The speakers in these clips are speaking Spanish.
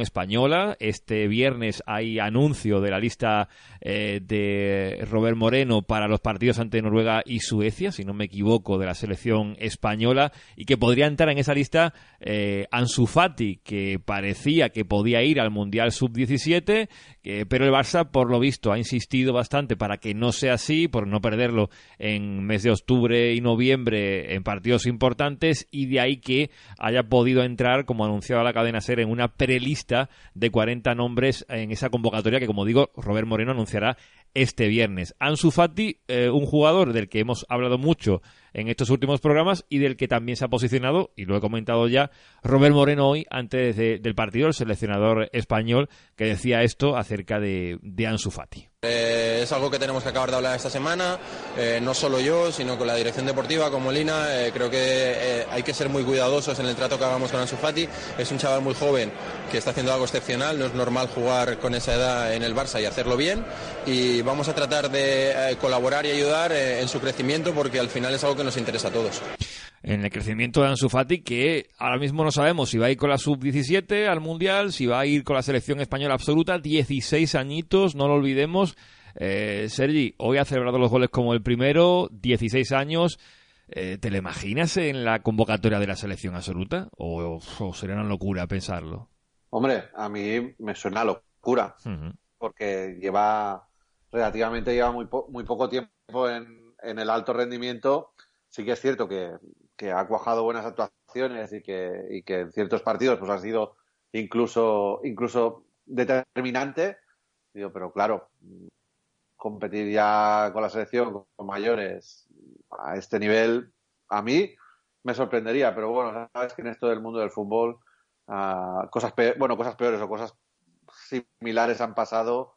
española. Este viernes hay anuncio de la lista eh, de Robert Moreno para los partidos ante Noruega y Suecia, si no me equivoco, de la selección española, y que podría entrar en esa lista eh, Ansu Fati, que parecía que podía ir al Mundial Sub-17, pero el Barça, por lo visto, ha insistido bastante para que no sea así, por no perderlo en mes de octubre y noviembre en partidos importantes, y de ahí que haya podido entrar, como anunciaba la cadena SER, en una prelista de 40 nombres en esa convocatoria que, como digo, Robert Moreno anunciará este viernes. Ansu Fati, eh, un jugador del que hemos hablado mucho en estos últimos programas y del que también se ha posicionado, y lo he comentado ya, Robert Moreno hoy, antes del partido, el seleccionador español, que decía esto acerca de, de Ansu Fati. Eh, es algo que tenemos que acabar de hablar esta semana, eh, no solo yo, sino con la dirección deportiva, con Molina. Eh, creo que hay que ser muy cuidadosos en el trato que hagamos con Ansu Fati. Es un chaval muy joven que está haciendo algo excepcional, no es normal jugar con esa edad en el Barça y hacerlo bien. Y vamos a tratar de colaborar y ayudar en su crecimiento porque al final es algo que nos interesa a todos en el crecimiento de Ansu Fati, que ahora mismo no sabemos si va a ir con la sub-17 al Mundial, si va a ir con la selección española absoluta, 16 añitos, no lo olvidemos. Eh, Sergi, hoy ha celebrado los goles como el primero, 16 años. Eh, ¿Te lo imaginas en la convocatoria de la selección absoluta? ¿O, sería una locura pensarlo? Hombre, a mí me suena locura, porque lleva relativamente lleva muy, muy poco tiempo en, en el alto rendimiento. Sí que es cierto que que ha cuajado buenas actuaciones y que, y que en ciertos partidos pues ha sido incluso, incluso determinante. Digo, pero claro, competir ya con la selección con mayores a este nivel, a mí me sorprendería, pero bueno, sabes que en esto del mundo del fútbol, uh, cosas, bueno, cosas peores o cosas similares han pasado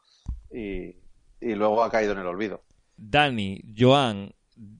y, y luego ha caído en el olvido. Dani, Joan,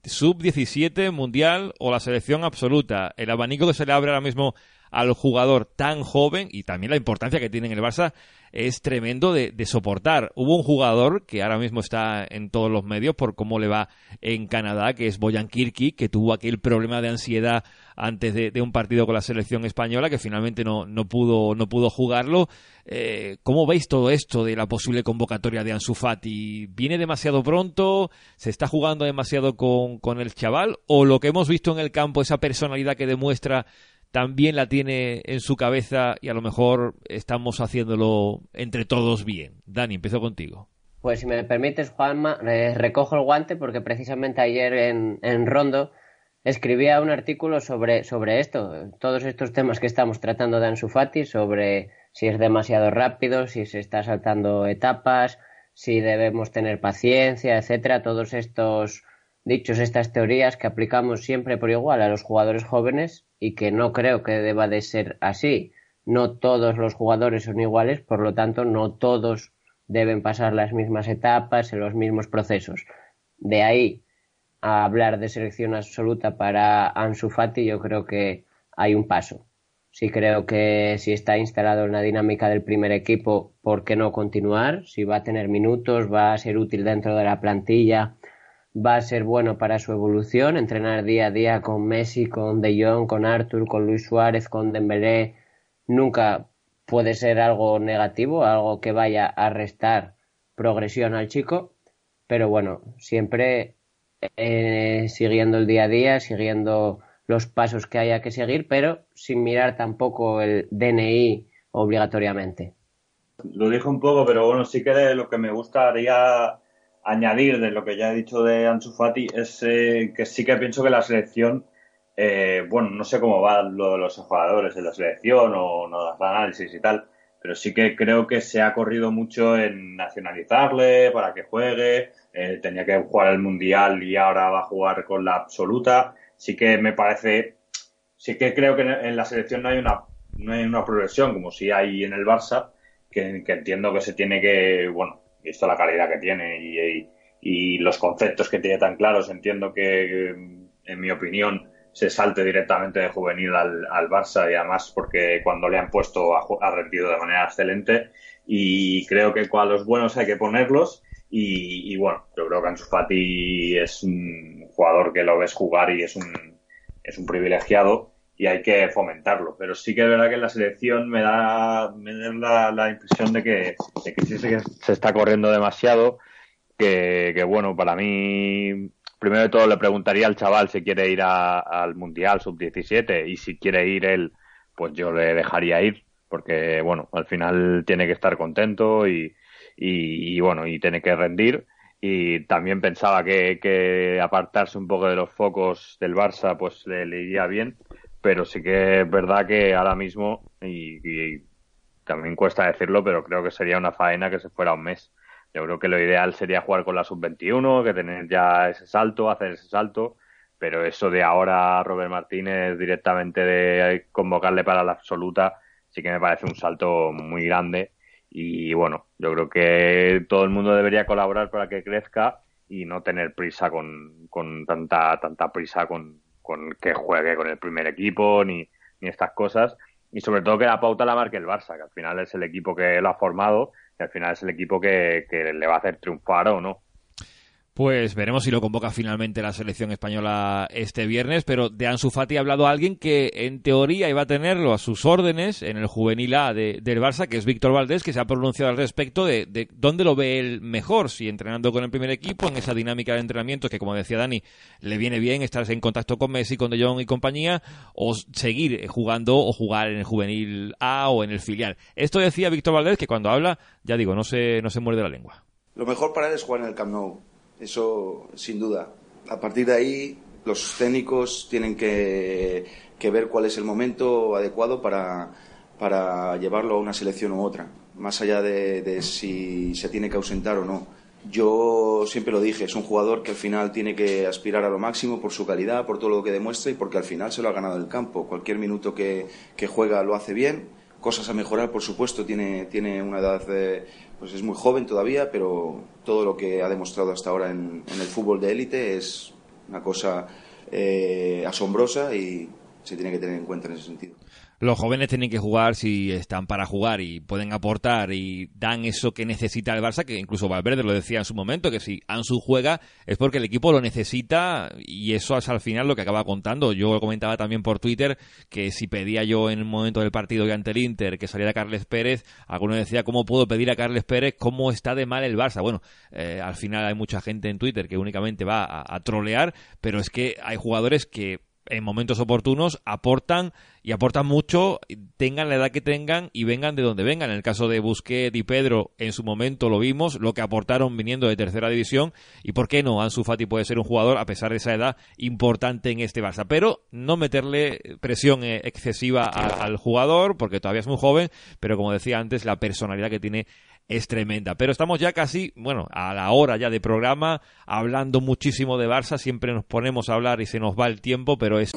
sub-17 mundial o la selección absoluta. El abanico que se le abre ahora mismo al jugador tan joven y también la importancia que tiene en el Barça es tremendo de, soportar. Hubo un jugador que ahora mismo está en todos los medios por cómo le va en Canadá, que es Boyan Kirki, que tuvo aquel problema de ansiedad antes de, un partido con la selección española, que finalmente no, no, pudo, no pudo jugarlo. Eh, ¿Cómo veis todo esto de la posible convocatoria de Ansu Fati? ¿Viene demasiado pronto? ¿Se está jugando demasiado con, con el chaval? ¿O lo que hemos visto en el campo, esa personalidad que demuestra también la tiene en su cabeza y a lo mejor estamos haciéndolo entre todos bien. Dani, empiezo contigo. Pues si me permites, Juanma, eh, recojo el guante porque precisamente ayer en, en, Rondo escribía un artículo sobre, sobre esto, todos estos temas que estamos tratando de Ansu Fati, sobre si es demasiado rápido, si se está saltando etapas, si debemos tener paciencia, etcétera, todos estos dichos, estas teorías que aplicamos siempre por igual a los jugadores jóvenes y que no creo que deba de ser así. No todos los jugadores son iguales, por lo tanto, no todos deben pasar las mismas etapas en los mismos procesos. De ahí a hablar de selección absoluta para Ansu Fati, yo creo que hay un paso. Sí creo que si está instalado en la dinámica del primer equipo, ¿por qué no continuar? Si va a tener minutos, va a ser útil dentro de la plantilla, va a ser bueno para su evolución, entrenar día a día con Messi, con De Jong, con Arthur, con Luis Suárez, con Dembélé, nunca puede ser algo negativo, algo que vaya a restar progresión al chico, pero bueno, siempre eh, siguiendo el día a día, siguiendo los pasos que haya que seguir, pero sin mirar tampoco el DNI obligatoriamente. Lo dijo un poco, pero bueno, sí que lo que me gustaría añadir de lo que ya he dicho de Ansu es eh, que sí que pienso que la selección, eh, bueno, no sé cómo va lo de los jugadores en la selección o no das análisis y tal, pero sí que creo que se ha corrido mucho en nacionalizarle para que juegue, eh, tenía que jugar el Mundial y ahora va a jugar con la absoluta. Sí que me parece, sí que creo que en la selección no hay una, no hay una progresión como si hay en el Barça, que entiendo que se tiene que, bueno, visto la calidad que tiene y, los conceptos que tiene tan claros, entiendo que, en mi opinión, se salte directamente de juvenil al, al Barça y además porque cuando le han puesto ha, rendido de manera excelente y creo que a los buenos hay que ponerlos y, bueno, yo creo que Ansu es un jugador que lo ves jugar y es un, es un privilegiado y hay que fomentarlo. Pero sí que es verdad que la selección me da, me da la, impresión de que, de que sí se está corriendo demasiado, que, bueno, para mí primero de todo le preguntaría al chaval si quiere ir al Mundial Sub-17 y si quiere ir él, pues yo le dejaría ir, porque bueno, al final tiene que estar contento y, y, bueno, y tiene que rendir. Y también pensaba que, que, apartarse un poco de los focos del Barça, pues le, iría bien, pero sí que es verdad que ahora mismo, y, y también cuesta decirlo, pero creo que sería una faena que se fuera un mes. Yo creo que lo ideal sería jugar con la sub-21, que tener ya ese salto, hacer ese salto, pero eso de ahora Robert Martínez directamente de convocarle para la absoluta, sí que me parece un salto muy grande y bueno, yo creo que todo el mundo debería colaborar para que crezca y no tener prisa con, con tanta, tanta prisa con, con que juegue con el primer equipo ni, ni estas cosas. Y sobre todo que la pauta la marque el Barça, que al final es el equipo que lo ha formado y al final es el equipo que, que le va a hacer triunfar o no. Pues veremos si lo convoca finalmente la selección española este viernes, pero de Ansu Fati ha hablado alguien que en teoría iba a tenerlo a sus órdenes en el juvenil A del Barça, que es Víctor Valdés, que se ha pronunciado al respecto de, de, dónde lo ve él mejor, si entrenando con el primer equipo, en esa dinámica de entrenamiento que, como decía Dani, le viene bien estar en contacto con Messi, con De Jong y compañía, o seguir jugando o jugar en el juvenil A o en el filial. Esto decía Víctor Valdés, que cuando habla, ya digo, no se, no se muerde la lengua. Lo mejor para él es jugar en el Camp Nou eso sin duda. A partir de ahí, los técnicos tienen que, ver cuál es el momento adecuado para, para, llevarlo a una selección u otra, más allá de, si se tiene que ausentar o no. Yo siempre lo dije, es un jugador que al final tiene que aspirar a lo máximo por su calidad, por todo lo que demuestra y porque al final se lo ha ganado el campo. Cualquier minuto que, que juega lo hace bien. Cosas a mejorar, por supuesto, tiene, tiene una edad eh, pues es muy joven todavía, pero todo lo que ha demostrado hasta ahora en, el fútbol de élite es una cosa eh, asombrosa y se tiene que tener en cuenta en ese sentido los jóvenes tienen que jugar si están para jugar y pueden aportar y dan eso que necesita el Barça, que incluso Valverde lo decía en su momento, que si Ansu juega es porque el equipo lo necesita y eso es al final lo que acaba contando. Yo comentaba también por Twitter que si pedía yo en el momento del partido y ante el Inter que saliera Carles Pérez, alguno decía, ¿cómo puedo pedir a Carles Pérez cómo está de mal el Barça? Bueno, eh, al final hay mucha gente en Twitter que únicamente va a trolear, pero es que hay jugadores que en momentos oportunos aportan y aportan mucho, tengan la edad que tengan y vengan de donde vengan. En el caso de Busquets y Pedro, en su momento lo vimos, lo que aportaron viniendo de tercera división y por qué no, Ansu Fati puede ser un jugador, a pesar de esa edad, importante en este Barça. Pero no meterle presión eh, excesiva al jugador, porque todavía es muy joven, pero como decía antes, la personalidad que tiene es tremenda. Pero estamos ya casi, bueno, a la hora ya de programa, hablando muchísimo de Barça, siempre nos ponemos a hablar y se nos va el tiempo, pero es...